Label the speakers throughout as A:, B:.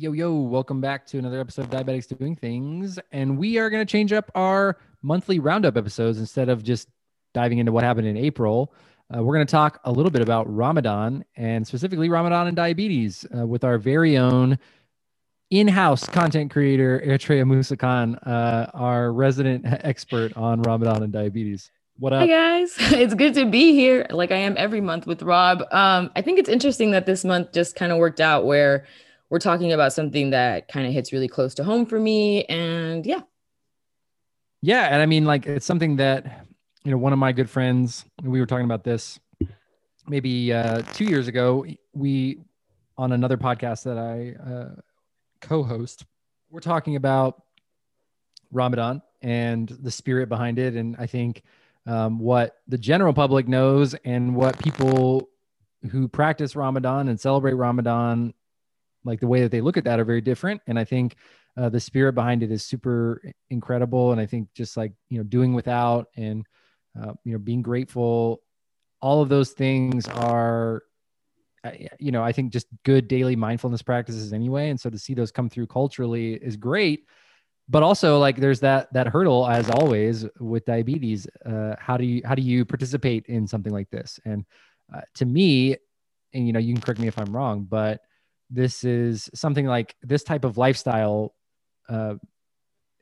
A: Yo, yo, welcome back to another episode of Diabetics Doing Things. And we are going to change up our monthly roundup episodes instead of just diving into what happened in April. Uh, we're going to talk a little bit about Ramadan and specifically Ramadan and diabetes uh, with our very own in house content creator, Eritrea Musa Khan, uh, our resident expert on Ramadan and diabetes. What up?
B: Hi guys, it's good to be here, like I am every month with Rob. Um, I think it's interesting that this month just kind of worked out where we're talking about something that kind of hits really close to home for me. And yeah.
A: Yeah. And I mean, like, it's something that, you know, one of my good friends, we were talking about this maybe uh, two years ago. We, on another podcast that I uh, co host, we're talking about Ramadan and the spirit behind it. And I think um, what the general public knows and what people who practice Ramadan and celebrate Ramadan like the way that they look at that are very different and i think uh, the spirit behind it is super incredible and i think just like you know doing without and uh, you know being grateful all of those things are uh, you know i think just good daily mindfulness practices anyway and so to see those come through culturally is great but also like there's that that hurdle as always with diabetes uh, how do you how do you participate in something like this? And uh, to me and you know you can correct me if i'm wrong but this is something like this type of lifestyle uh,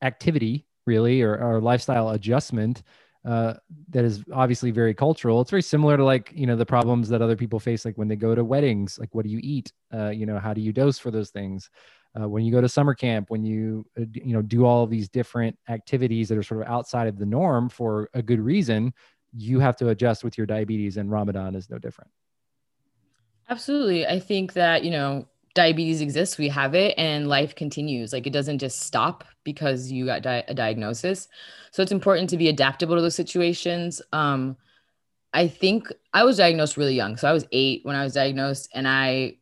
A: activity, really, or, or lifestyle adjustment uh, that is obviously very cultural. It's very similar to like you know the problems that other people face, like when they go to weddings, like what do you eat? Uh, you know, how do you dose for those things? Uh, when you go to summer camp, when you uh, you know do all these different activities that are sort of outside of the norm for a good reason, you have to adjust with your diabetes, and Ramadan is no different.
B: Absolutely, I think that you know diabetes exists, we have it, and life continues. Like it doesn't just stop because you got di- a diagnosis. So it's important to be adaptable to those situations. Um, I think I was diagnosed really young. So I was eight when I was diagnosed, and I,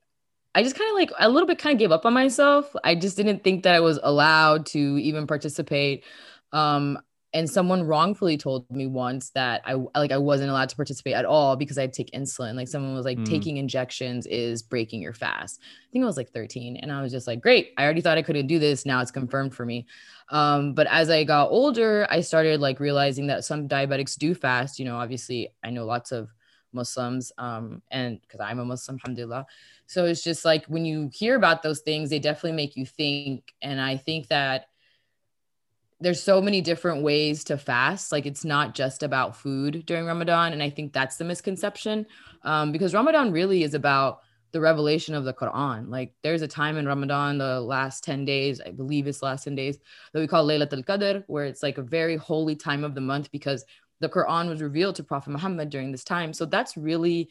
B: I just kind of like a little bit kind of gave up on myself. I just didn't think that I was allowed to even participate. Um, and someone wrongfully told me once that I like I wasn't allowed to participate at all because I take insulin. Like someone was like mm. taking injections is breaking your fast. I think I was like 13 and I was just like, "Great. I already thought I couldn't do this. Now it's confirmed for me." Um, but as I got older, I started like realizing that some diabetics do fast, you know, obviously I know lots of Muslims um and cuz I'm a Muslim, alhamdulillah. So it's just like when you hear about those things, they definitely make you think and I think that there's so many different ways to fast. Like it's not just about food during Ramadan. And I think that's the misconception um, because Ramadan really is about the revelation of the Quran. Like there's a time in Ramadan, the last 10 days, I believe it's last 10 days, that we call Laylat al-Qadr, where it's like a very holy time of the month because the Quran was revealed to Prophet Muhammad during this time. So that's really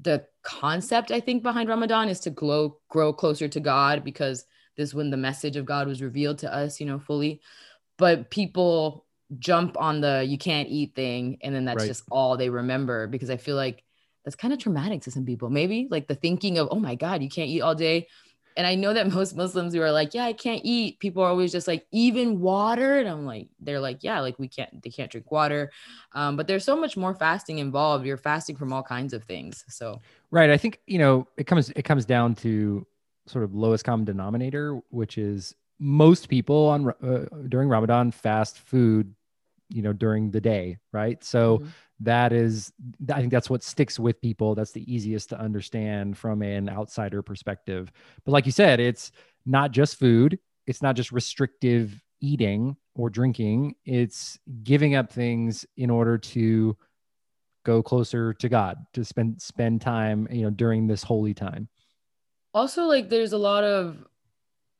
B: the concept, I think, behind Ramadan is to grow, grow closer to God because this when the message of God was revealed to us, you know, fully but people jump on the you can't eat thing and then that's right. just all they remember because i feel like that's kind of traumatic to some people. Maybe like the thinking of oh my god you can't eat all day. And i know that most muslims who are like yeah i can't eat people are always just like even water? And i'm like they're like yeah like we can't they can't drink water. Um, but there's so much more fasting involved. You're fasting from all kinds of things so.
A: Right i think you know it comes it comes down to sort of lowest common denominator which is most people on uh, during Ramadan fast food, you know, during the day, right? So mm-hmm. that is, I think that's what sticks with people. That's the easiest to understand from an outsider perspective. But like you said, it's not just food. It's not just restrictive eating or drinking. It's giving up things in order to go closer to God, to spend spend time, you know, during this holy time.
B: Also, like there's a lot of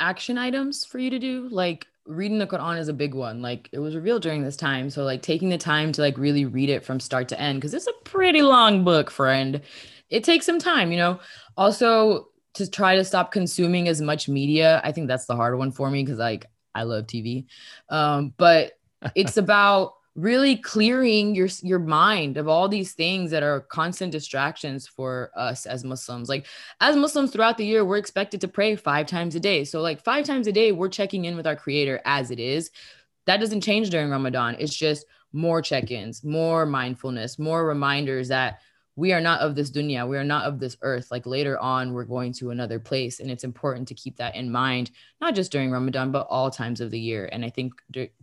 B: action items for you to do like reading the quran is a big one. Like it was revealed during this time. So like taking the time to like really read it from start to end because it's a pretty long book friend. It takes some time you know? Also to try to stop consuming as much media i think that's the hard one for me because like i love tv um, but it's about really clearing your your mind of all these things that are constant distractions for us as muslims. Like as muslims throughout the year we're expected to pray five times a day. So like five times a day we're checking in with our creator as it is. That doesn't change during ramadan. It's just more check-ins more mindfulness more reminders that we are not of this dunya we are not of this earth like later on we're going to another place and it's important to keep that in mind not just during ramadan but all times of the year and i think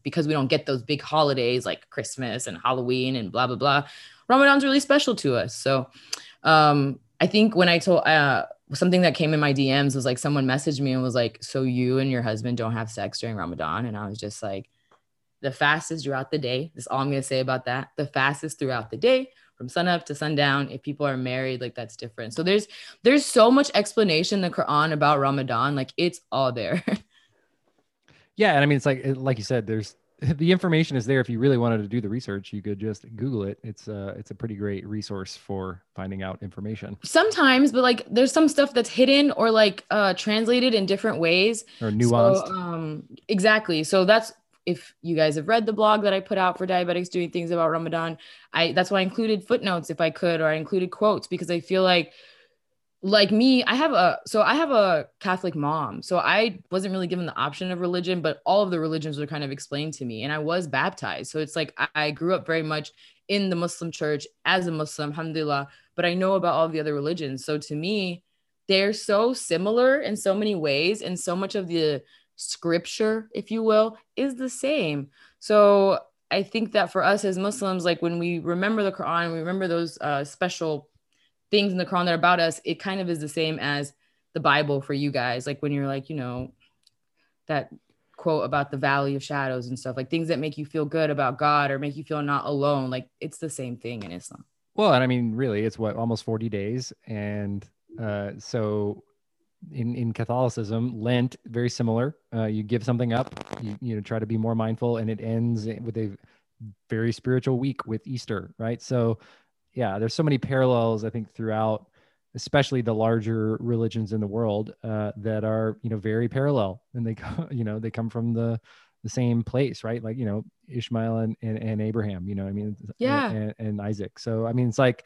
B: because we don't get those big holidays like christmas and halloween and blah blah blah ramadan's really special to us so um i think when i told uh something that came in my dms was like someone messaged me and was like so you and your husband don't have sex during ramadan and i was just like the fastest throughout the day. That's all I'm going to say about that. The fastest throughout the day from sunup to sundown. If people are married, like that's different. So there's there's so much explanation in the Quran about Ramadan. Like it's all there.
A: yeah, and I mean it's like like you said, there's the information is there. If you really wanted to do the research, you could just Google it. It's a it's a pretty great resource for finding out information.
B: Sometimes, but like there's some stuff that's hidden or like uh translated in different ways
A: or nuanced.
B: So, um, exactly. So that's if you guys have read the blog that I put out for diabetics doing things about Ramadan, I that's why I included footnotes if I could, or I included quotes because I feel like like me, I have a so I have a Catholic mom. So I wasn't really given the option of religion, but all of the religions were kind of explained to me. And I was baptized. So it's like I, grew up very much in the Muslim church as a Muslim, alhamdulillah, but I know about all the other religions. So to me, they're so similar in so many ways, and so much of the scripture, if you will, is the same. So I think that for us as Muslims, like when we remember the Quran, we remember those uh, special things in the Quran that are about us, it kind of is the same as the Bible for you guys. Like when you're like, you know, that quote about the valley of shadows and stuff, like things that make you feel good about God or make you feel not alone. Like it's the same thing in Islam.
A: Well, and I mean, really, it's what almost 40 days. And uh, so in, in Catholicism, Lent very similar. Uh, you give something up, you, you know, try to be more mindful, and it ends with a very spiritual week with Easter, right? So, yeah, there's so many parallels I think throughout, especially the larger religions in the world uh, that are you know very parallel, and they you know they come from the the same place, right? Like you know Ishmael and and, and Abraham, you know, I mean,
B: yeah,
A: and, and Isaac. So I mean, it's like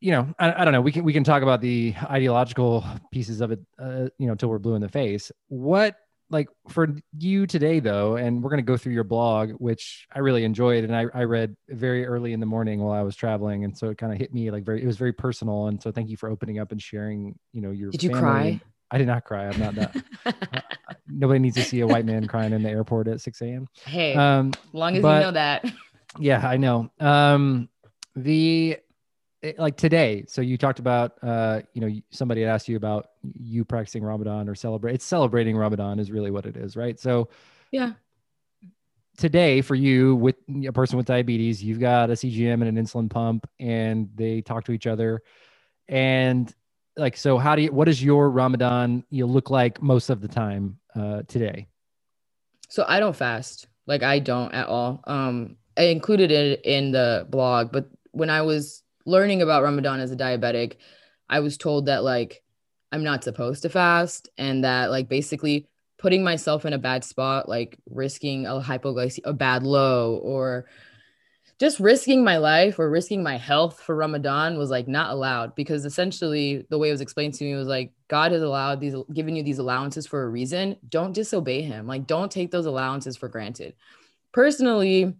A: you know, I, I, don't know. We can we can talk about the ideological pieces of it, uh, you know, until we're blue in the face. What like for you today though, and we're gonna go through your blog, which I really enjoyed, and I, I read very early in the morning while I was traveling, and so it kind of hit me like very. It was very personal, and so thank you for opening up and sharing. You know, your.
B: Did you cry?
A: I did not cry. I'm not that. uh, nobody needs to see a white man crying in the airport at 6 a.m.
B: Hey, um, long as but, you know that.
A: yeah, I know. Um, the like today so you talked about uh you know somebody had asked you about you practicing ramadan or celebrate it's celebrating ramadan is really what it is right? So
B: yeah.
A: today for you with a person with diabetes you've got a cgm and an insulin pump and they talk to each other. And like so how do you what does your ramadan you look like most of the time uh today?
B: So i don't fast. Like i don't at all. Um i included it in the blog but when i was learning about Ramadan as a diabetic, I was told that like I'm not supposed to fast and that like basically putting myself in a bad spot, like risking a hypoglycemia, a bad low, or just risking my life or risking my health for Ramadan was like not allowed because essentially the way it was explained to me was like God has allowed these, given you these allowances for a reason. Don't disobey Him. Like, don't take those allowances for granted. Personally,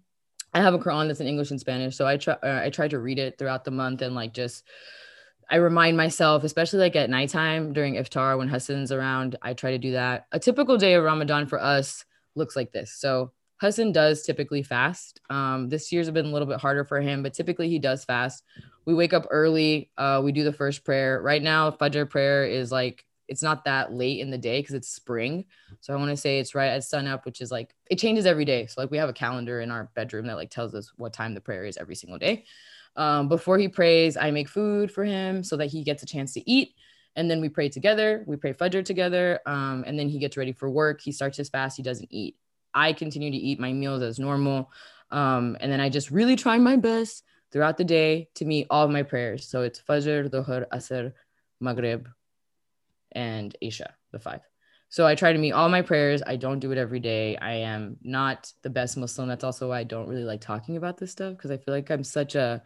B: I have a Quran that's in English and Spanish, so I try uh, I try to read it throughout the month and like just I remind myself, especially like at nighttime during iftar when Hassan's around, I try to do that. A typical day of Ramadan for us looks like this. So Hassan does typically fast. Um, this year's been a little bit harder for him, but typically he does fast. We wake up early. Uh, we do the first prayer. Right now, Fajr prayer is like it's not that late in the day because it's spring. So I want to say it's right at sunup, which is like it changes every day. So like we have a calendar in our bedroom that like tells us what time the prayer is every single day. Um, before he prays, I make food for him so that he gets a chance to eat. And then we pray together. We pray Fajr together. Um, and then he gets ready for work. He starts his fast. He doesn't eat. I continue to eat my meals as normal. Um, and then I just really try my best throughout the day to meet all of my prayers. So it's Fajr, Dhuhr, Asr, Maghrib, and Isha, the five. So I try to meet all my prayers. I don't do it every day. I am not the best Muslim. That's also why I don't really like talking about this stuff because I feel like I'm such a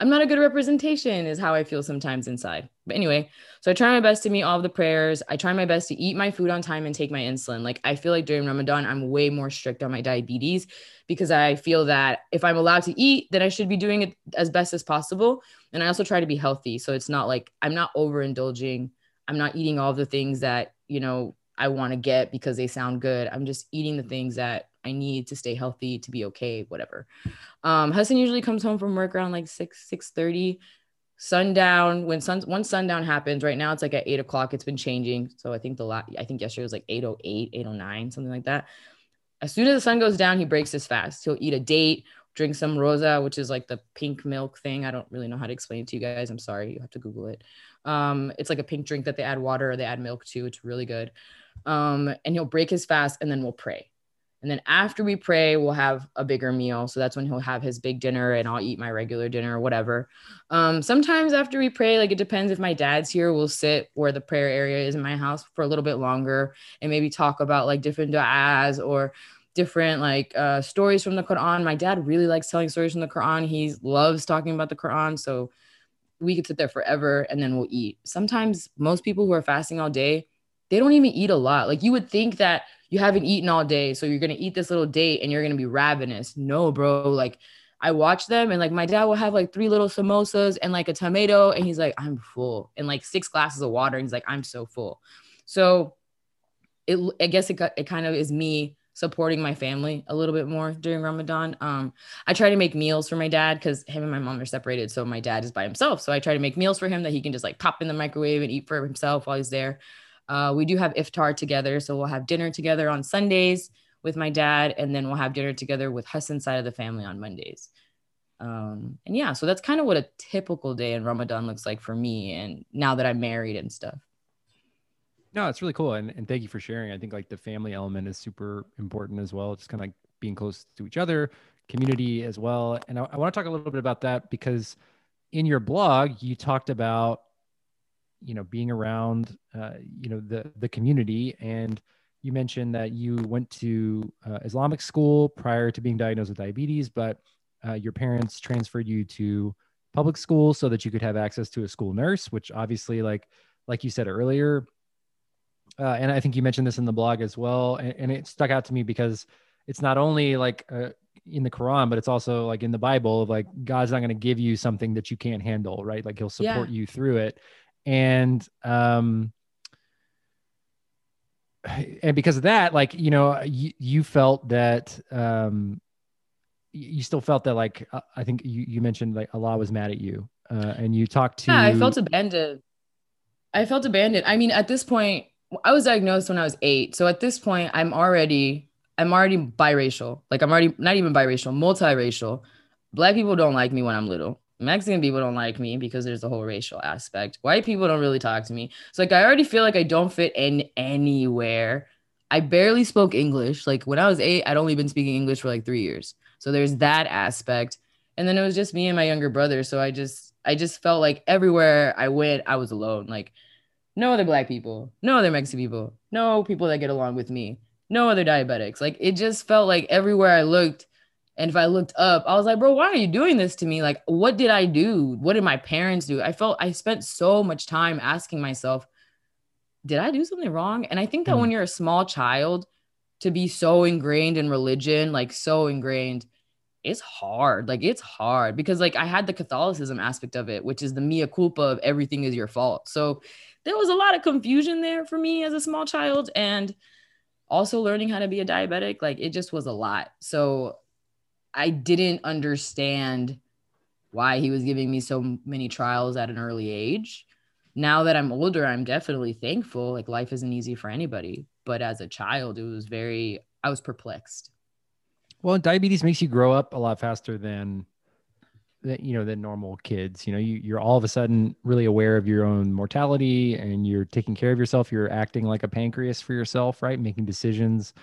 B: I'm not a good representation, is how I feel sometimes inside. But anyway, so I try my best to meet all the prayers. I try my best to eat my food on time and take my insulin. Like I feel like during Ramadan, I'm way more strict on my diabetes because I feel that if I'm allowed to eat, then I should be doing it as best as possible. And I also try to be healthy. So it's not like I'm not overindulging. I'm not eating all the things that, you know, I want to get because they sound good. I'm just eating the things that I need to stay healthy, to be okay, whatever. Um, Hassan usually comes home from work around like 6, six thirty. Sundown, when sun once sundown happens, right now it's like at eight o'clock. It's been changing. So I think the last I think yesterday was like 808, 809, something like that. As soon as the sun goes down, he breaks his fast. He'll eat a date, drink some rosa, which is like the pink milk thing. I don't really know how to explain it to you guys. I'm sorry. You have to Google it. Um, it's like a pink drink that they add water or they add milk to. It's really good. Um, and he'll break his fast and then we'll pray. And then after we pray, we'll have a bigger meal. So that's when he'll have his big dinner and I'll eat my regular dinner or whatever. Um, sometimes after we pray, like it depends if my dad's here, we'll sit where the prayer area is in my house for a little bit longer and maybe talk about like different du'as or different like uh, stories from the Quran. My dad really likes telling stories from the Quran. He loves talking about the Quran. So we could sit there forever and then we'll eat. Sometimes most people who are fasting all day, they don't even eat a lot. Like you would think that you haven't eaten all day. So you're going to eat this little date and you're going to be ravenous. No, bro. Like I watch them and like my dad will have like three little samosas and like a tomato. And he's like, I'm full. And like six glasses of water. And he's like, I'm so full. So it, I guess it, it kind of is me supporting my family a little bit more during Ramadan. Um, I try to make meals for my dad because him and my mom are separated. So my dad is by himself. So I try to make meals for him that he can just like pop in the microwave and eat for himself while he's there. Uh, we do have iftar together. So we'll have dinner together on Sundays with my dad, and then we'll have dinner together with Hassan's side of the family on Mondays. Um, and yeah, so that's kind of what a typical day in Ramadan looks like for me. And now that I'm married and stuff.
A: No, it's really cool. And, and thank you for sharing. I think like the family element is super important as well. Just kind of like being close to each other, community as well. And I, I want to talk a little bit about that because in your blog, you talked about you know being around uh, you know the the community and you mentioned that you went to uh, islamic school prior to being diagnosed with diabetes but uh, your parents transferred you to public school so that you could have access to a school nurse which obviously like like you said earlier uh, and i think you mentioned this in the blog as well and, and it stuck out to me because it's not only like uh, in the Quran, but it's also like in the Bible of like God's not going to give you something that you can't handle, right? Like He'll support yeah. you through it and um and because of that like you know you, you felt that um you still felt that like uh, i think you, you mentioned like allah was mad at you uh, and you talked to
B: yeah i felt abandoned i felt abandoned i mean at this point i was diagnosed when i was eight so at this point i'm already i'm already biracial like i'm already not even biracial multiracial black people don't like me when i'm little Mexican people don't like me because there's the whole racial aspect. White people don't really talk to me. So like I already feel like I don't fit in anywhere. I barely spoke English. Like when I was 8, I'd only been speaking English for like 3 years. So there's that aspect. And then it was just me and my younger brother, so I just I just felt like everywhere I went, I was alone. Like no other black people, no other Mexican people, no people that get along with me, no other diabetics. Like it just felt like everywhere I looked and if I looked up, I was like, bro, why are you doing this to me? Like, what did I do? What did my parents do? I felt I spent so much time asking myself, did I do something wrong? And I think that mm. when you're a small child, to be so ingrained in religion, like so ingrained, it's hard. Like, it's hard because, like, I had the Catholicism aspect of it, which is the mea culpa of everything is your fault. So there was a lot of confusion there for me as a small child. And also learning how to be a diabetic, like, it just was a lot. So I didn't understand why he was giving me so many trials at an early age. Now that I'm older, I'm definitely thankful. Like life isn't easy for anybody, but as a child, it was very I was perplexed.
A: Well, diabetes makes you grow up a lot faster than that you know than normal kids you know you, you're all of a sudden really aware of your own mortality and you're taking care of yourself you're acting like a pancreas for yourself right? Making decisions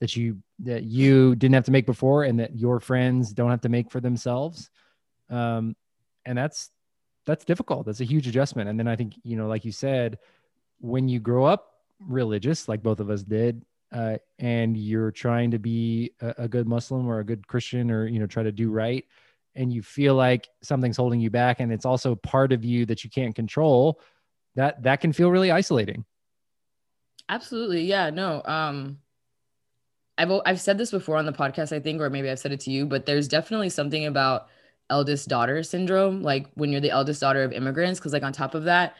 A: that you that you didn't have to make before and that your friends don't have to make for themselves. Um, and that's that's difficult. That's a huge adjustment. And then i think you know like you said when you grow up religious like both of us did uh, and you're trying to be a, a, good muslim or a good christian or you know try to do right and you feel like something's holding you back and it's also part of you that you can't control that that can feel really isolating
B: absolutely yeah no um I've I've said this before on the podcast, I think, or maybe I've said it to you, but there's definitely something about eldest daughter syndrome, like when you're the eldest daughter of immigrants, because like on top of that,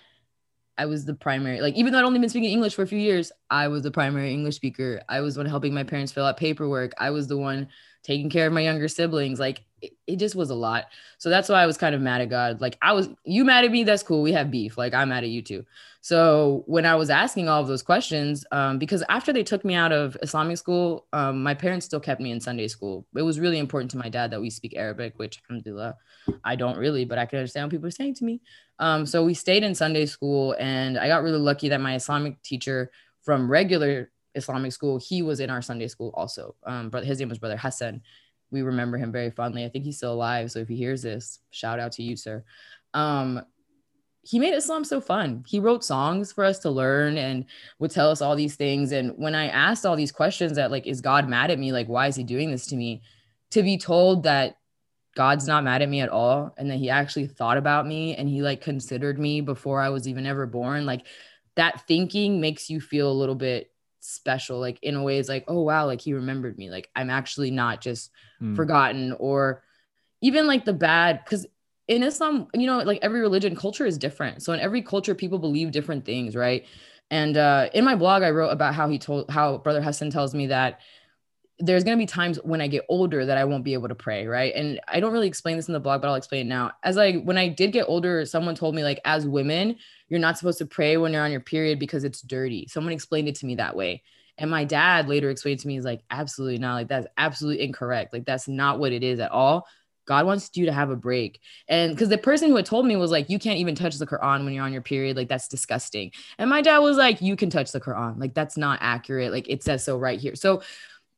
B: I was the primary, like even though I'd only been speaking English for a few years, I was the primary English speaker. I was the one helping my parents fill out paperwork. I was the one taking care of my younger siblings. Like it, it, just was a lot. So that's why I was kind of mad at God. Like I was, you mad at me? That's cool. We have beef. Like I'm mad at you too. So when I was asking all of those questions, um, because after they took me out of Islamic school, um, my parents still kept me in Sunday school. It was really important to my dad that we speak Arabic, which alhamdulillah, I don't really, but I can understand what people are saying to me. Um, so we stayed in Sunday school and I got really lucky that my Islamic teacher from regular Islamic school, he was in our Sunday school also. Um, his name was Brother Hassan. We remember him very fondly. I think he's still alive. So if he hears this, shout out to you, sir. Um, he made Islam so fun. He wrote songs for us to learn and would tell us all these things. And when I asked all these questions that like, is God mad at me? Like, why is he doing this to me? To be told that God's not mad at me at all and that he actually thought about me and he like considered me before I was even ever born, like that thinking makes you feel a little bit special like in a way it's like oh wow like he remembered me like i'm actually not just mm. forgotten or even like the bad because in islam you know like every religion culture is different so in every culture people believe different things right and uh, in my blog i wrote about how he told how brother hassan tells me that there's going to be times when I get older that I won't be able to pray, right? And I don't really explain this in the blog, but I'll explain it now. As I when I did get older, someone told me like as women, you're not supposed to pray when you're on your period because it's dirty. Someone explained it to me that way. And my dad later explained to me, he's like, absolutely not. Like, that's absolutely incorrect. Like, that's not what it is at all. God wants you to have a break. And because the person who had told me was like, you can't even touch the Quran when you're on your period. Like, that's disgusting. And my dad was like, you can touch the Quran. Like, that's not accurate. Like, it says so right here. So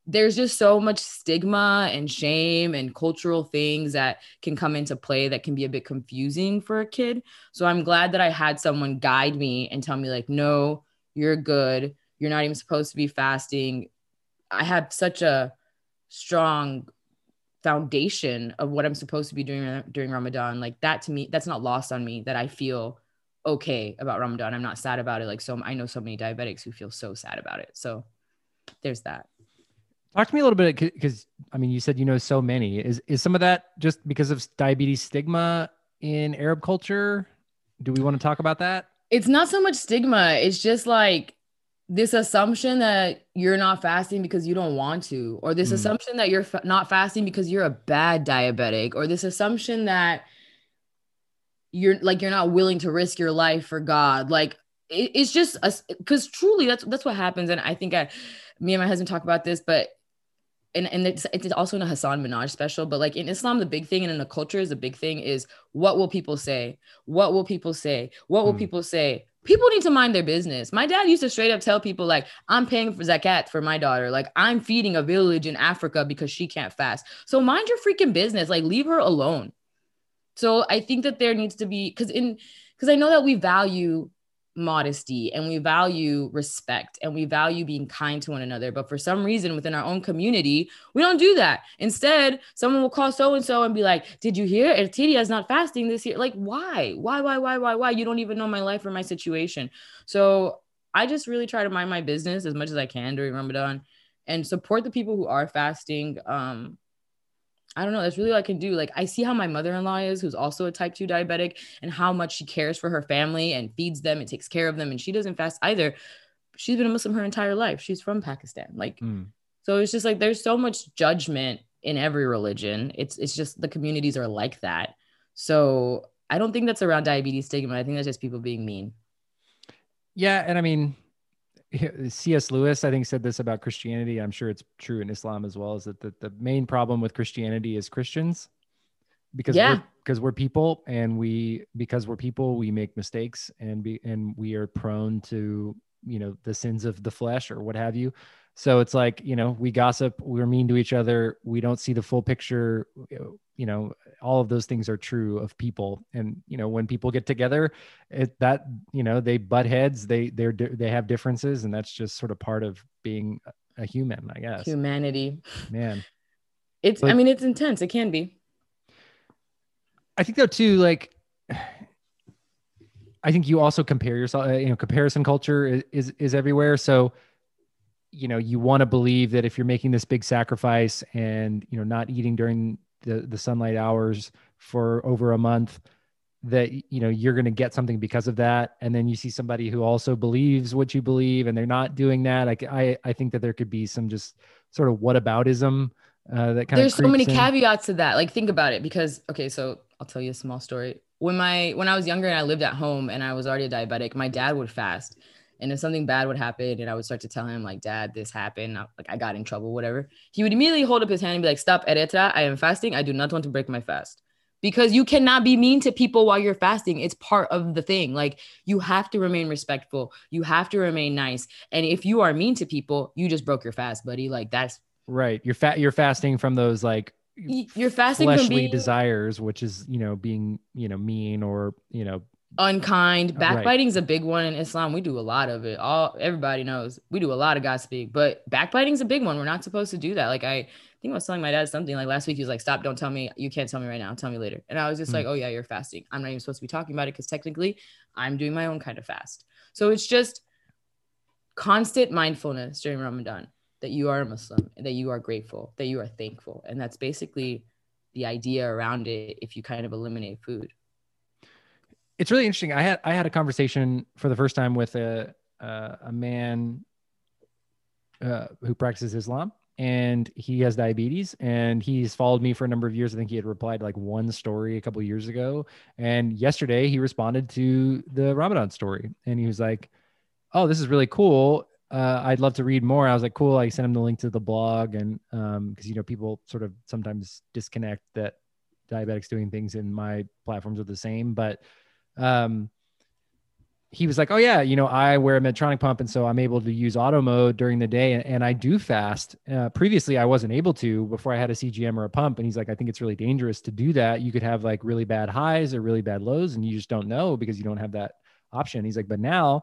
B: there's just so much stigma and shame and cultural things that can come into play that can be a bit confusing for a kid. So I'm glad that I had someone guide me and tell me, like, no, you're good. You're not even supposed to be fasting. I had such a strong foundation of what I'm supposed to be doing uh, during Ramadan. Like that to me, that's not lost on me that I feel okay about Ramadan. I'm not sad about it. Like so I know so many diabetics who feel so sad about it. So there's that.
A: Talk to me a little bit because I mean, you said you know so many. Is is some of that just because of diabetes stigma in Arab culture? Do we want to talk about that?
B: It's not so much stigma. It's just like this assumption that you're not fasting because you don't want to, or this mm. assumption that you're fa- not fasting because you're a bad diabetic, or this assumption that you're like you're not willing to risk your life for God. Like it, it's just because truly that's that's what happens. And I think I, me and my husband talk about this, but and, and it's, it's also in a Hasan Minhaj special, but like in Islam, the big thing and in the culture is the big thing is what will people say? What will people say? What will mm. people say? People need to mind their business. My dad used to straight up tell people like, I'm paying for zakat for my daughter. Like I'm feeding a village in Africa because she can't fast. So mind your freaking business. Like leave her alone. So I think that there needs to be because in because I know that we value modesty and we value respect and we value being kind to one another. But for some reason within our own community, we don't do that. Instead, someone will call so and so and be like, Did you hear Ertiria is not fasting this year? Like, why? Why, why, why, why, why? You don't even know my life or my situation. So I just really try to mind my business as much as I can during Ramadan and support the people who are fasting. Um, I don't know. That's really all I can do. Like, I see how my mother in law is, who's also a type 2 diabetic, and how much she cares for her family and feeds them and takes care of them. And she doesn't fast either. She's been a Muslim her entire life. She's from Pakistan. Like, mm. so it's just like there's so much judgment in every religion. It's it's just the communities are like that. So I don't think that's around diabetes stigma. I think that's just people being mean.
A: Yeah. And I mean, C.S. Lewis, I think, said this about Christianity. I'm sure it's true in Islam as well. Is that the, the main problem with Christianity is Christians, because yeah. we're, because we're people, and we because we're people, we make mistakes, and be and we are prone to you know the sins of the flesh or what have you. So it's like you know we gossip, we're mean to each other, we don't see the full picture. You know, all of those things are true of people and you know when people get together it that you know they butt heads they they're they have differences and that's just sort of part of being a human i guess
B: humanity
A: man
B: it's but, i mean it's intense it can be
A: I think though too, like I think you also compare yourself. uh, You know, comparison culture is is, is everywhere. So, you know, you want to believe that if you're making this big sacrifice and you know not eating during the the sunlight hours for over a month, that you know you're going to get something because of that. And then you see somebody who also believes what you believe, and they're not doing that. Like I I think that there could be some just sort of whataboutism uh, that kind of There's
B: so many
A: in.
B: caveats to that. Like think about it because okay, so I'll tell you a small story. When my when I was younger and I lived at home and I was already a diabetic, my dad would fast. And if something bad would happen and I would start to tell him like, dad, this happened, I- like I got in trouble, whatever. He would immediately hold up his hand and be like, stop, Eretra, I am fasting. I do not want to break my fast. Because you cannot be mean to people while you're fasting. It's part of the thing. Like you have to remain respectful. You have to remain nice. And if you are mean to people, you just broke your fast, buddy. Like that's
A: Right. You're fat. You're fasting from those like
B: you're fasting from
A: fleshly
B: being
A: desires, which is you know being you know mean or you know
B: unkind.
A: Right.
B: Backbiting is a big one in Islam. We do a lot of it. All everybody knows we do a lot of gossiping, but backbiting is a big one. We're not supposed to do that. Like I think I was telling my dad something like last week. He was like, "Stop! Don't tell me. You can't tell me right now. Tell me later." And I was just
A: Hmm.
B: like, "Oh yeah, you're fasting. I'm not even supposed to be talking about it because technically, I'm doing my own kind of fast." So it's just constant mindfulness during Ramadan that you are a Muslim, that you are grateful, that you are thankful, and that's basically the idea around it. If you kind of eliminate food.
A: It's really interesting. I had I had a conversation for the first time with a uh, a man uh, who practices Islam, and he has diabetes, and he's followed me for a number of years. I think he had replied like one story a couple years ago, and yesterday he responded to the Ramadan story, and he was like, "Oh, this is really cool." Uh, I'd love to read more. I was like, cool. I sent him the link to the blog, and because you know people sort of sometimes disconnect that diabetics doing things in my platforms are the same, but um, he was like, "Oh yeah, you know, I wear a Medtronic pump, and so I'm able to use auto mode during the day, and, and I do fast. Uh, previously, I wasn't able to before I had a CGM or a pump." And he's like, "I think it's really dangerous to do that. You could have like really bad highs or really bad lows, and you just don't know because you don't have that option." He's like, "But now."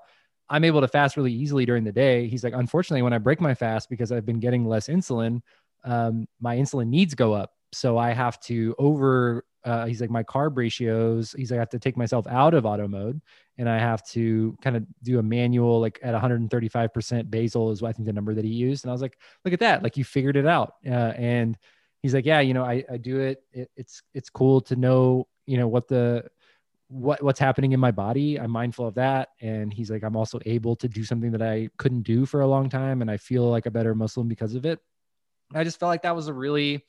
A: I'm able to fast really easily during the day. He's like, unfortunately, when I break my fast because I've been getting less insulin, um, my insulin needs go up. So I have to over. Uh, he's like my carb ratios. He's like I have to take myself out of auto mode and I have to kind of do a manual like at 135% basal is what I think the number that he used. And I was like, look at that, like you figured it out. Uh, and he's like, yeah, you know, I, I do it. it. It's it's cool to know, you know, what the what what's happening in my body. I'm mindful of that. And he's like, I'm also able to do something that I couldn't do for a long time, and I feel like a better Muslim because of it. I just felt like that was a really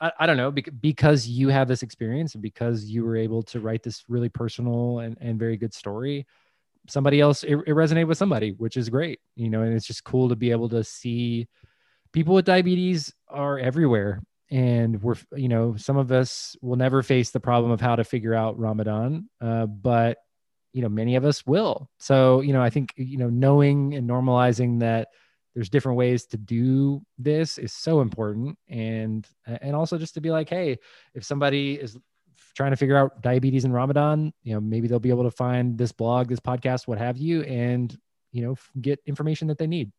A: I, I don't know bec- because you have this experience and because you were able to write this really personal and, and very good story somebody else it, it resonated with somebody which is great you know and it's just cool to be able to see people with diabetes are everywhere. And we're you know some of us will never face the problem of how to figure out ramadan uh, but you know many of us will. So you know i think you know knowing and normalizing that there's different ways to do this is so important and and also just to be like hey if somebody is trying to figure out diabetes in ramadan you know maybe they'll be able to find this blog this podcast what have you and you know get information that they need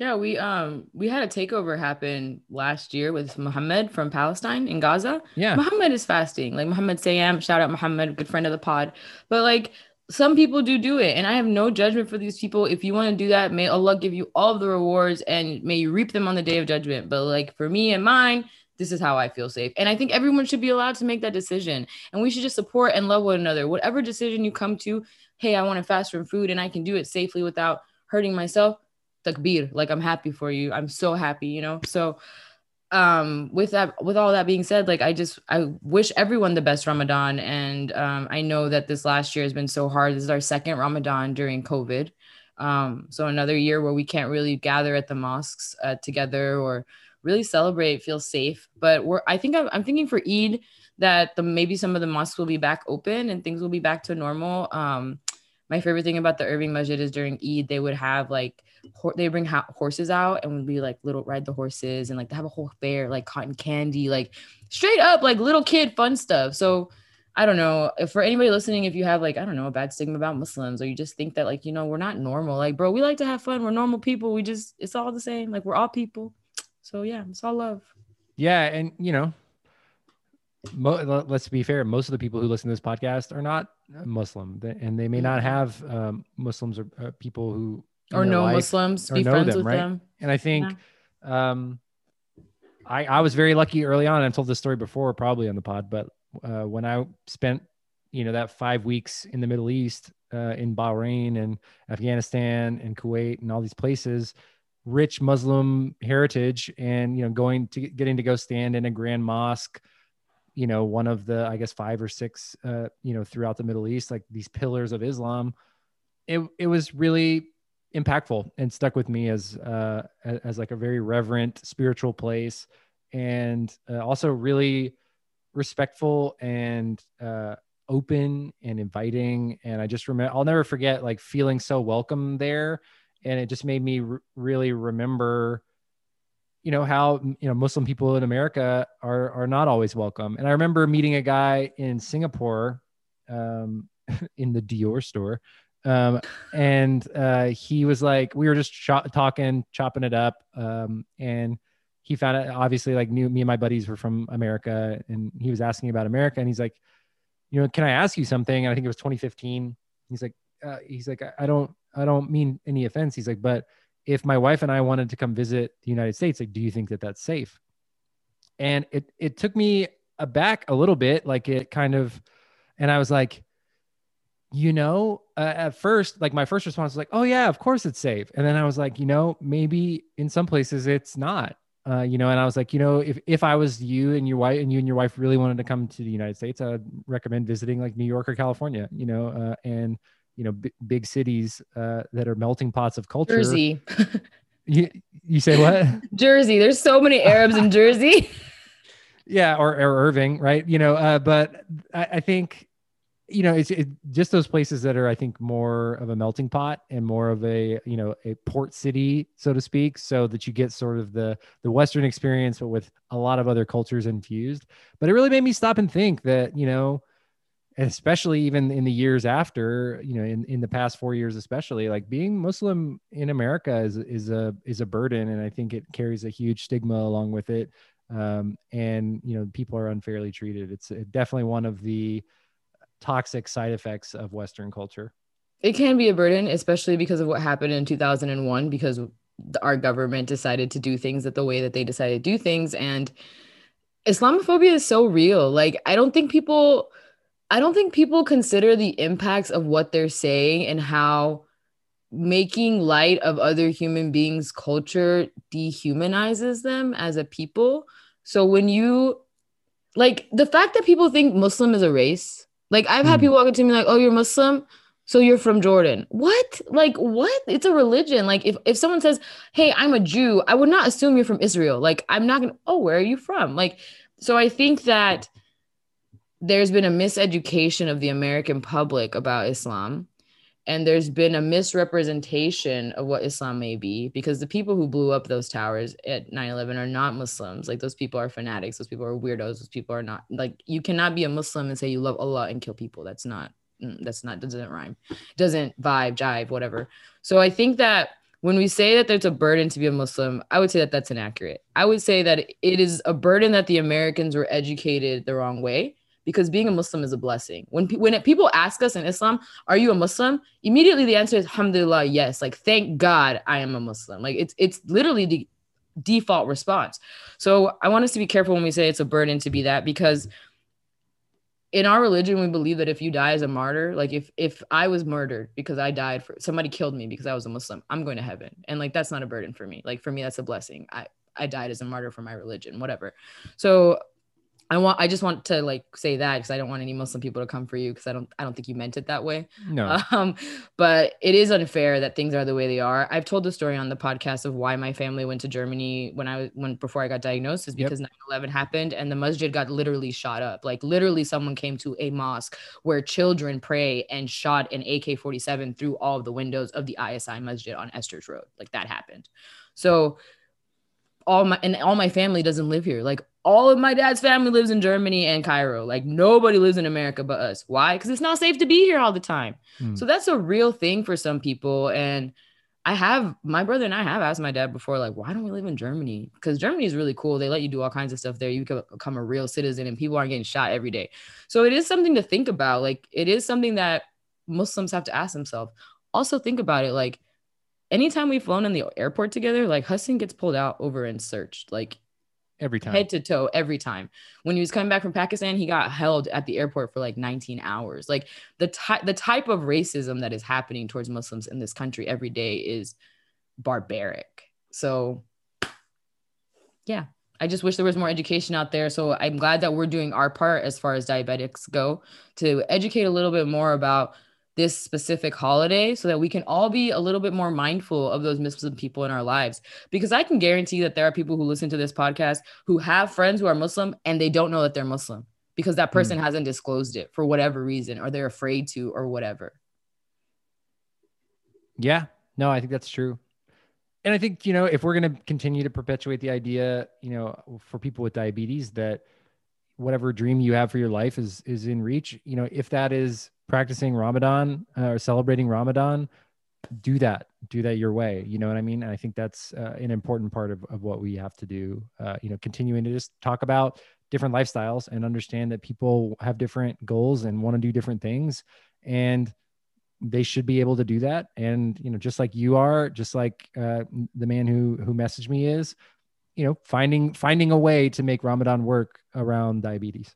B: Yeah, we um we had a takeover happen last year with Muhammad from Palestine in Gaza.
A: yeah
B: Muhammad is fasting. Like Muhammad Sayam, shout out Muhammad, good friend of the pod. But like some people do do it, and I have no judgment for these people. If you want to do that, may Allah give you all the rewards and may you reap them on the day of judgment. But like for me and mine, this is how I feel safe. And I think everyone should be allowed to make that decision. And we should just support and love one another. Whatever decision you come to, hey, I want to fast from food and I can do it safely without hurting myself. Takbir. Like I'm happy for you. I'm so happy, you know? So um with that with all that being said like i just i wish everyone the best ramadan. And um i know that this last year has been so hard. This is our second ramadan during covid. Um so another year where we can't really gather at the mosques uh, together or really celebrate feel safe. But we're i think I'm, I'm thinking for eid that the maybe some of the mosques will be back open and things will be back to normal. Um my favorite thing about the Irving Masjid is during Eid they would have like ho- they bring ha- horses out and would be like little ride the horses and like they have a whole fair like cotton candy like straight up like little kid fun stuff. So i don't know if for anybody listening if you have like i don't know a bad stigma about muslims or you just think that like you know we're not normal like bro we like to have fun we're normal people we just it's all the same like we're all people. So yeah it's all love.
A: Yeah and you know mo- let's be fair. Most of the people who listen to this podcast are not Muslim, and they may not have um, Muslims or uh, people who
B: or no
A: life-
B: Muslims,
A: or
B: be friends
A: them,
B: with
A: right?
B: them.
A: And I think um, I, I was very lucky early on. I've told this story before, probably on the pod, but uh, when I spent, you know, that five weeks in the Middle East, uh, in Bahrain and Afghanistan and Kuwait and all these places, rich Muslim heritage, and you know, going to getting to go stand in a grand mosque, you know, one of the I guess five or six, uh, you know, throughout the Middle East, like these pillars of Islam. It it was really impactful and stuck with me as uh as, like a very reverent spiritual place and uh, also really respectful and uh open and inviting. And i just remember i'll never forget like feeling so welcome there. And it just made me r- really remember you know how you know muslim people in america are are not always welcome. And i remember meeting a guy in singapore um in the dior store um and uh he was like we were just talking chopping it up um and he found out obviously like knew me and my buddies were from america and he was asking about america and he's like you know can i ask you something? And i think it was 2015 he's like uh, he's like I, I don't i don't mean any offense. He's like but if my wife and i wanted to come visit the united states like do you think that that's safe? And it it took me aback a little bit. Like it kind of and i was like you know uh, at first like my first response was like oh yeah of course it's safe and then i was like you know maybe in some places it's not uh, you know and i was like you know if, if i was you and your wife and you and your wife really wanted to come to the united states i would recommend visiting like new york or california you know uh, and you know b- big cities uh, that are melting pots of culture
B: Jersey.
A: you, you say what
B: Jersey. There's so many Arabs in Jersey.
A: yeah or, or irving right you know uh, but I, I think you know it's it, just those places that are i think more of a melting pot and more of a you know a port city so to speak so that you get sort of the the western experience but with a lot of other cultures infused. But it really made me stop and think that you know especially even in the years after you know in, in the past four years especially like being muslim in america is is a is a burden and i think it carries a huge stigma along with it. Um, and you know people are unfairly treated. It's definitely one of the toxic side effects of western culture
B: it can be a burden, especially because of what happened in 2001, because our government decided to do things that the way that they decided to do things. And Islamophobia is so real. Like, I don't think people, I don't think people consider the impacts of what they're saying and how making light of other human beings' culture dehumanizes them as a people. So when you, like, the fact that people think Muslim is a race, like, I've had
A: Mm.
B: people walk up to me like, oh, you're Muslim? So you're from Jordan. What? Like what? It's a religion. Like if, if someone says, "Hey, I'm a Jew," I would not assume you're from Israel. Like I'm not going to, "Oh, where are you from?" Like so I think that there's been a miseducation of the American public about Islam and there's been a misrepresentation of what Islam may be because the people who blew up those towers at 9/11 are not Muslims. Like those people are fanatics, those people are weirdos, those people are not like you cannot be a Muslim and say you love Allah and kill people. That's not mm, that's not doesn't rhyme doesn't vibe jive whatever so i think that when we say that there's a burden to be a muslim i would say that that's inaccurate i would say that it is a burden that the americans were educated the wrong way because being a muslim is a blessing. When, pe- when it, people ask us in islam are you a muslim? immediately the answer is alhamdulillah yes. Like thank god i am a muslim. Like it's it's literally the default response. So i want us to be careful when we say it's a burden to be that because in our religion we believe that if you die as a martyr like if if i was murdered because i died for somebody killed me because i was a muslim i'm going to heaven. And like that's not a burden for me. Like for me that's a blessing. I i died as a martyr for my religion whatever. So i want i just want to like say that because i don't want any muslim people to come for you because i don't i don't think you meant it that way
A: no
B: um, but it is unfair that things are the way they are. I've told the story on the podcast of why my family went to Germany when I was when before I got diagnosed is
A: Yep.
B: because 9/11 happened and the masjid got literally shot up. Like literally someone came to a mosque where children pray and shot an AK-47 through all of the windows of the ISI masjid on Esters Road. Like that happened. So all my and all my family doesn't live here. Like all of my dad's family lives in Germany and Cairo. Like nobody lives in America but us. Why? Because it's not safe to be here all the time.
A: Hmm.
B: So that's a real thing for some people. And I have my brother and I have asked my dad before, like, why don't we live in Germany? Because Germany is really cool. They let you do all kinds of stuff there. You become a real citizen and people aren't getting shot every day. So it is something to think about. Like, it is something that Muslims have to ask themselves. Also, think about it. Like, anytime we've flown in the airport together, like Hassan gets pulled out over and searched. Like,
A: every time.
B: head to toe every time. When he was coming back from pakistan he got held at the airport for like 19 hours. Like the type the type of racism that is happening towards muslims in this country every day is barbaric. So yeah i just wish there was more education out there. So i'm glad that we're doing our part as far as diabetics go to educate a little bit more about this specific holiday so that we can all be a little bit more mindful of those Muslim people in our lives. Because I can guarantee that there are people who listen to this podcast who have friends who are Muslim and they don't know that they're Muslim because that person mm. hasn't disclosed it for whatever reason or they're afraid to or whatever.
A: Yeah, no, I think that's true. And I think, you know, if we're going to continue to perpetuate the idea, you know, for people with diabetes that whatever dream you have for your life is is in reach, you know, if that is practicing Ramadan uh, or celebrating Ramadan, do that. Do that your way. You know what I mean? And I think that's uh, an important part of, of what we have to do. Uh, you know, continuing to just talk about different lifestyles and understand that people have different goals and want to do different things. And they should be able to do that. And, you know, just like you are, just like uh, the man who, who messaged me is, you know, finding, finding a way to make Ramadan work around diabetes.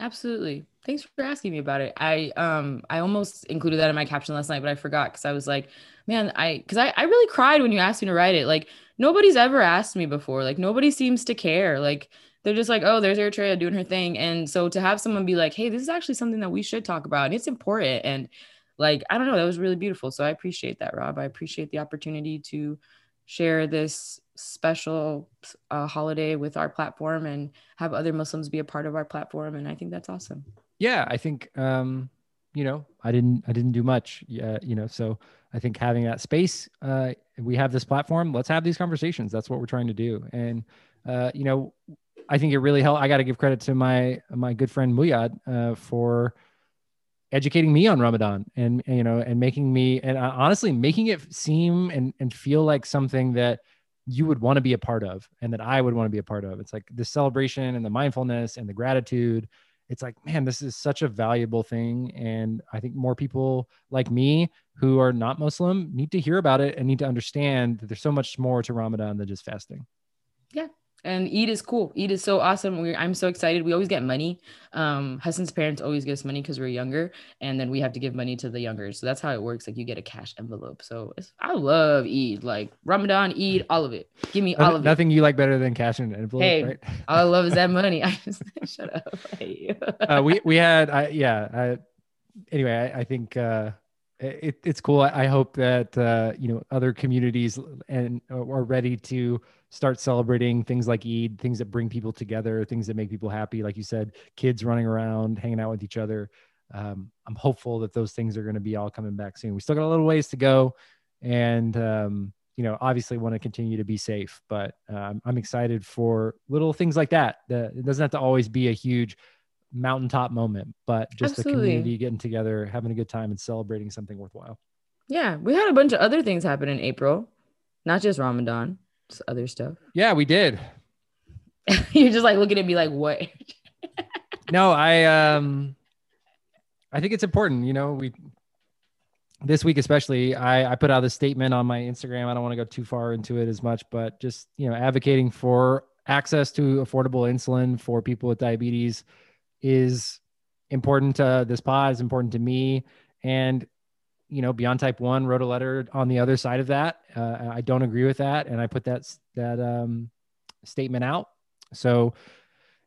B: Absolutely. Thanks for asking me about it. I um I almost included that in my caption last night, but I forgot because I was like, man, I because I, I really cried when you asked me to write it. Like nobody's ever asked me before. Like nobody seems to care. Like they're just like, oh, there's Eritrea doing her thing. And so to have someone be like, hey, this is actually something that we should talk about and it's important. And like, I don't know, that was really beautiful. So I appreciate that, Rob. I appreciate the opportunity to share this special uh, holiday with our platform and have other Muslims be a part of our platform. And I think that's awesome.
A: Yeah, I think um, you know I didn't I didn't do much. Yeah, you know, so I think having that space, uh, we have this platform. Let's have these conversations. That's what we're trying to do. And uh, you know, I think it really helped. I got to give credit to my my good friend Muyad uh, for educating me on Ramadan and, you know and making me and uh, honestly making it seem and and feel like something that you would want to be a part of and that I would want to be a part of. It's like the celebration and the mindfulness and the gratitude. It's like, man, this is such a valuable thing. And I think more people like me who are not Muslim need to hear about it and need to understand that there's so much more to Ramadan than just fasting.
B: And Eid is cool. Eid is so awesome. we I'm so excited. We always get money. Um, Hassan's parents always give us money because we're younger, and then we have to give money to the younger. So that's how it works. Like you get a cash envelope. So I love Eid, like Ramadan, Eid, all of it. Give me all of
A: Nothing it. Nothing you like better than cash and envelope, hey, right?
B: all I love is that money. I just shut up.
A: uh, we we had, I, yeah. I, anyway, I, I think. Uh, it, it's cool. I, I hope that uh, you know other communities and are ready to start celebrating things like Eid, things that bring people together, things that make people happy. Like you said, kids running around, hanging out with each other. Um, I'm hopeful that those things are going to be all coming back soon. We still got a little ways to go, and um, you know, obviously want to continue to be safe. But um, I'm excited for little things like that. That it doesn't have to always be a huge mountaintop moment, but just Absolutely. the community getting together, having a good time, and celebrating something worthwhile.
B: Yeah, we had a bunch of other things happen in April, not just Ramadan, other stuff.
A: Yeah, we did.
B: You're just like looking at me like, what?
A: no, I um, I think it's important. You know, we this week especially, I I put out a statement on my Instagram. I don't want to go too far into it as much, but just you know, advocating for access to affordable insulin for people with diabetes is important to this pod, is important to me. And, you know, Beyond Type One wrote a letter on the other side of that. Uh, I don't agree with that. And I put that, that um, statement out. So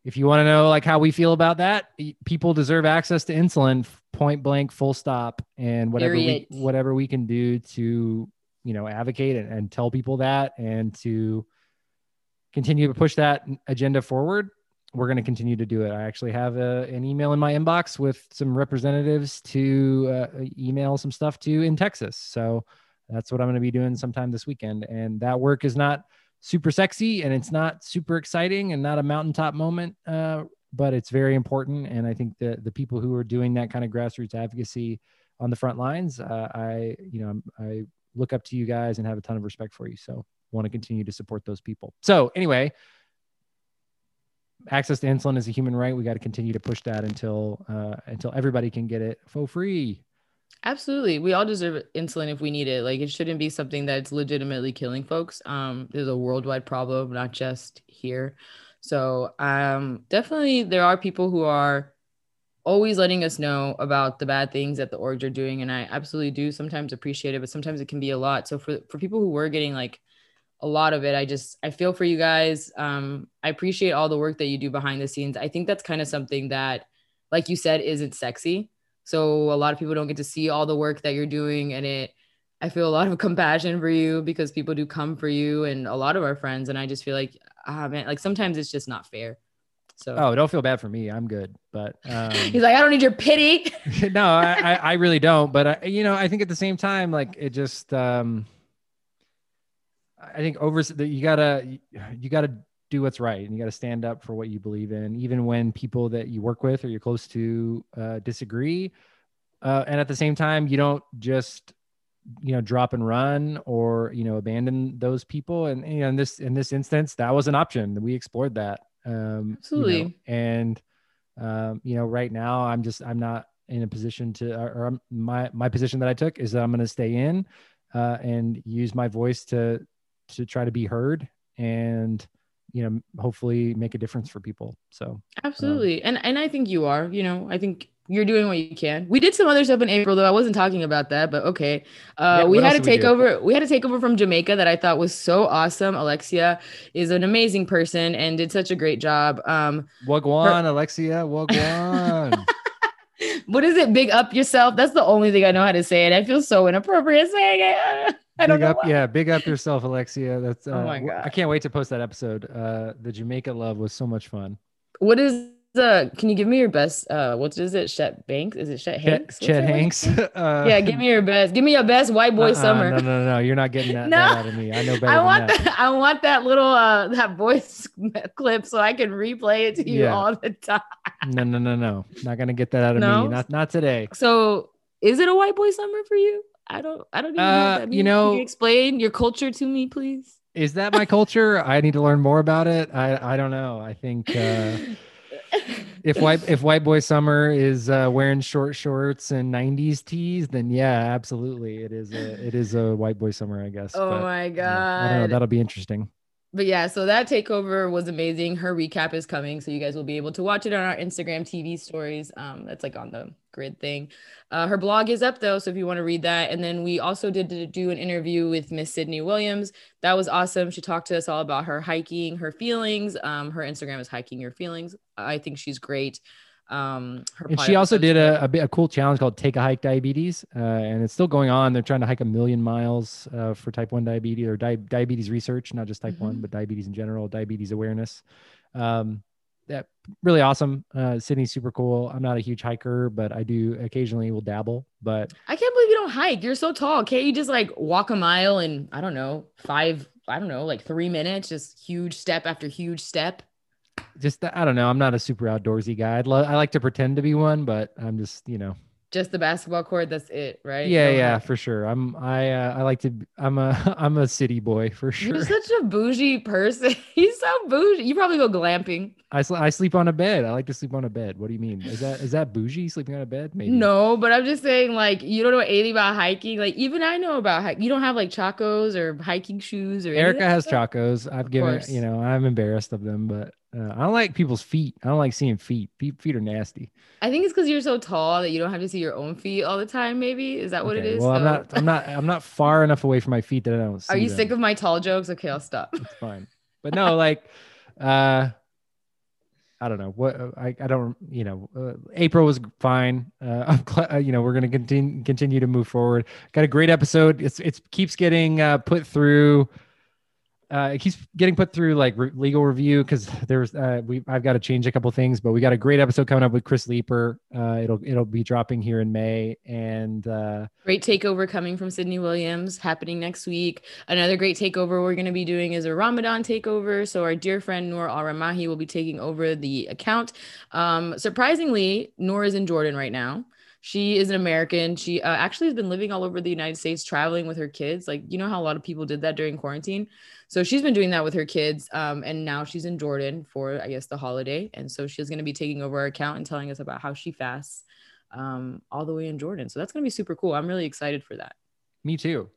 A: if you want to know like how we feel about that, people deserve access to insulin point blank, full stop. And whatever, we, whatever we can do to, you know, advocate and, and tell people that and to continue to push that agenda forward we're going to continue to do it. I actually have a, an email in my inbox with some representatives to uh, email some stuff to in Texas. So that's what I'm going to be doing sometime this weekend. And that work is not super sexy and it's not super exciting and not a mountaintop moment, uh, but it's very important. And I think that the people who are doing that kind of grassroots advocacy on the front lines, uh, I, you know, I look up to you guys and have a ton of respect for you. So want to continue to support those people. So anyway, access to insulin is a human right. We got to continue to push that until uh, until everybody can get it for free.
B: Absolutely. We all deserve insulin if we need it. Like it shouldn't be something that's legitimately killing folks. Um, there's a worldwide problem, not just here. So um definitely there are people who are always letting us know about the bad things that the orgs are doing. And I absolutely do sometimes appreciate it, but sometimes it can be a lot. So for, for people who were getting like a lot of it, I just, I feel for you guys. Um, I appreciate all the work that you do behind the scenes. I think that's kind of something that, like you said, isn't sexy. So a lot of people don't get to see all the work that you're doing. And it, I feel a lot of compassion for you because people do come for you and a lot of our friends. And I just feel like, ah, man, like sometimes it's just not fair. So
A: oh, don't feel bad for me. I'm good, but um,
B: he's like, I don't need your pity.
A: no, I, I really don't. But I, you know, I think at the same time, like it just, um, I think over you gotta, you gotta do what's right, and you gotta stand up for what you believe in, even when people that you work with or you're close to uh, disagree. Uh, and at the same time, you don't just you know drop and run or you know abandon those people and you know in this in this instance that was an option we explored that um,
B: Absolutely.
A: You know, and um, you know, right now I'm just I'm not in a position to, or, or my my position that I took is that I'm going to stay in uh, and use my voice to to try to be heard and you know hopefully make a difference for people. So um,
B: absolutely, um, and and I think you are. You know, I think you're doing what you can. We did some other stuff in April though. I wasn't talking about that, but okay. Uh, yeah, we had a takeover. We, we, had a takeover from Jamaica that I thought was so awesome. Alexia is an amazing person and did such a great job. Um,
A: Wagwan, her- Alexia, Wagwan.
B: what is it? Big up yourself. That's the only thing I know how to say it. I feel so inappropriate saying it. I
A: don't big up, yeah, big up yourself, Alexia. That's uh,
B: oh my god.
A: I can't wait to post that episode. Uh, the Jamaica love was so much fun.
B: What is uh, can you give me your best? Uh, what is it? Shet Banks? Is it Shet Hanks?
A: Chet, Hanks.
B: uh, yeah, give me your best. Give me your best white boy uh-uh, summer.
A: No, no, no, you're not getting that, no. that out of me. I know better.
B: I want
A: that.
B: that. I want that little uh that voice clip so I can replay it to you yeah. all the time.
A: No, no, no, no. Not gonna get that out of no? me. Not not today.
B: So, is it a white boy summer for you? I don't. I don't even know. What uh, that means.
A: You know,
B: can you explain your culture to me, please.
A: Is that my culture? I need to learn more about it. I I don't know. I think. uh if white if white boy summer is uh, wearing short shorts and 90s tees then yeah absolutely it is a it is a white boy summer i guess
B: oh but, my god I don't
A: know, that'll be interesting
B: but yeah, so that takeover was amazing. Her recap is coming, so you guys will be able to watch it on our Instagram TV stories. Um, that's like on the grid thing. Uh, her blog is up though, so if you want to read that. And then we also did do an interview with Miss Sydney Williams. That was awesome. She talked to us all about her hiking, her feelings. Um, her Instagram is hiking your feelings. I think she's great. Um,
A: and she also did a, a, a, cool challenge called Take a Hike Diabetes, uh, and it's still going on. They're trying to hike a million miles uh, for type 1 diabetes or di- diabetes research, not just type mm-hmm. 1, but diabetes in general, diabetes awareness. Um, that really awesome. Uh, Sydney's super cool. I'm not a huge hiker, but I do occasionally will dabble. But
B: I can't believe you don't hike. You're so tall. Can't you just like walk a mile in, I don't know, five, I don't know, like three minutes, just huge step after huge step?
A: Just I don't know. I'm not a super outdoorsy guy. I'd lo- I like to pretend to be one, but I'm just you know
B: just the basketball court. That's it, right?
A: Yeah, no, yeah, for sure. I'm I uh, I like to. I'm a I'm a city boy for sure.
B: You're such a bougie person. He's so bougie. You probably go glamping.
A: I sl- I sleep on a bed. I like to sleep on a bed. What do you mean? Is that is that bougie sleeping on a bed? Maybe.
B: No, but I'm just saying like you don't know anything about hiking. Like even I know about hiking. You don't have like chacos or hiking shoes or.
A: Erica has chacos. I've given you know I'm embarrassed of them, but uh, I don't like people's feet. I don't like seeing feet. Feet, feet are nasty.
B: I think it's because you're so tall that you don't have to see your own feet all the time. Maybe is that what okay, it is?
A: Well, so... I'm not. I'm not. I'm not far enough away from my feet that I don't.
B: are you
A: them.
B: sick of my tall jokes? Okay, I'll stop.
A: It's fine. But no, like, uh, I don't know what I. I don't. You know, uh, April was fine. Uh, I'm glad. Uh, you know, we're gonna continue continue to move forward. Got a great episode. It's it's keeps getting uh, put through uh, it keeps getting put through like re- legal review because there's uh, we I've got to change a couple things, but we got a great episode coming up with Chris Leeper. Uh, it'll it'll be dropping here in May, and uh,
B: great takeover coming from Sydney Williams happening next week. Another great takeover we're going to be doing is a Ramadan takeover. So our dear friend Noor Al Ramahi will be taking over the account. Um, surprisingly, Noor is in Jordan right now. She is an American. She uh, actually has been living all over the United States, traveling with her kids. Like, you know how a lot of people did that during quarantine? So she's been doing that with her kids. Um, and now she's in Jordan for, I guess, the holiday. And so she's going to be taking over our account and telling us about how she fasts um, all the way in Jordan. So that's going to be super cool. I'm really excited for that.
A: Me too.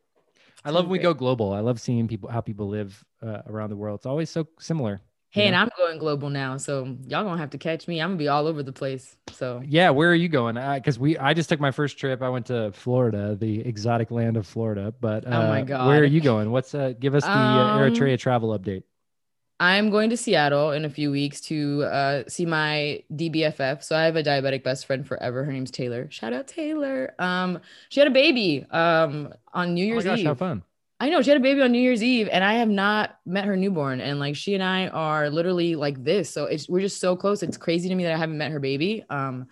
A: I love when we go global. I love seeing people how people live uh, around the world. It's always so similar.
B: Hey, and I'm going global now, so y'all gonna have to catch me. I'm gonna be all over the place. So
A: yeah, where are you going? Because we, I just took my first trip. I went to Florida, the exotic land of Florida. But uh,
B: oh my god,
A: where are you going? What's uh, give us the uh, Eritrea travel update?
B: I'm going to Seattle in a few weeks to uh, see my DBFF. So I have a diabetic best friend forever. Her name's Taylor. Shout out Taylor. Um, she had a baby um on New Year's oh my gosh,
A: Eve. How fun!
B: I know she had a baby on New Year's Eve, and I have not met her newborn. And like she and I are literally like this, so it's we're just so close. It's crazy to me that I haven't met her baby. Um,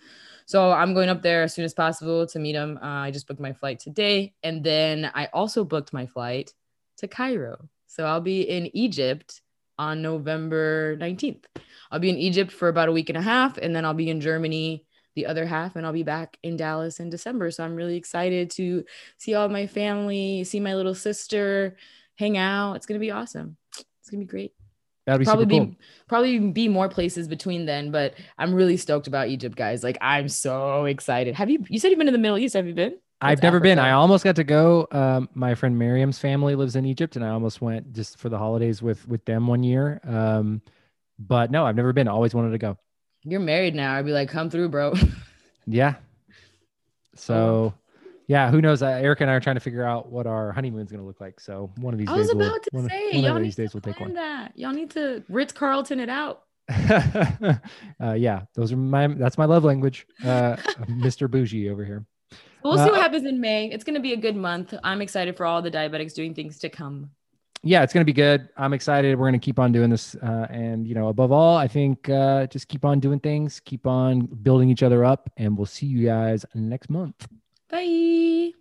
B: so I'm going up there as soon as possible to meet him. Uh, I just booked my flight today, and then I also booked my flight to Cairo. So I'll be in Egypt on November 19th. I'll be in Egypt for about a week and a half, and then I'll be in Germany the other half and I'll be back in Dallas in December. So I'm really excited to see all my family, see my little sister, hang out. It's going to be awesome. It's going to be great.
A: That'd be
B: probably
A: cool.
B: be probably be more places between then, but I'm really stoked about Egypt, guys. Like I'm so excited. Have you you said you've been in the Middle East? Have you been?
A: I've never Africa. been. I almost got to go. Um, my friend Miriam's family lives in Egypt, and I almost went just for the holidays with with them one year. Um, but no, I've never been. always wanted to go.
B: You're married now. I'd be like, come through, bro.
A: yeah. So, oh. yeah, who knows? Uh, Eric and I are trying to figure out what our honeymoon's going to look like. So one of these
B: I
A: days,
B: was about
A: we'll,
B: to say, one, y'all these days we'll take one. That. Y'all need to Ritz Carlton it out.
A: uh, yeah, those are my. That's my love language, uh, Mr. Bougie over here.
B: We'll see what uh, happens in May. It's going to be a good month. I'm excited for all the diabetics doing things to come
A: yeah, it's going to be good. I'm excited. We're going to keep on doing this. Uh, and, you know, above all, I think uh, just keep on doing things, keep on building each other up, and we'll see you guys next month.
B: Bye.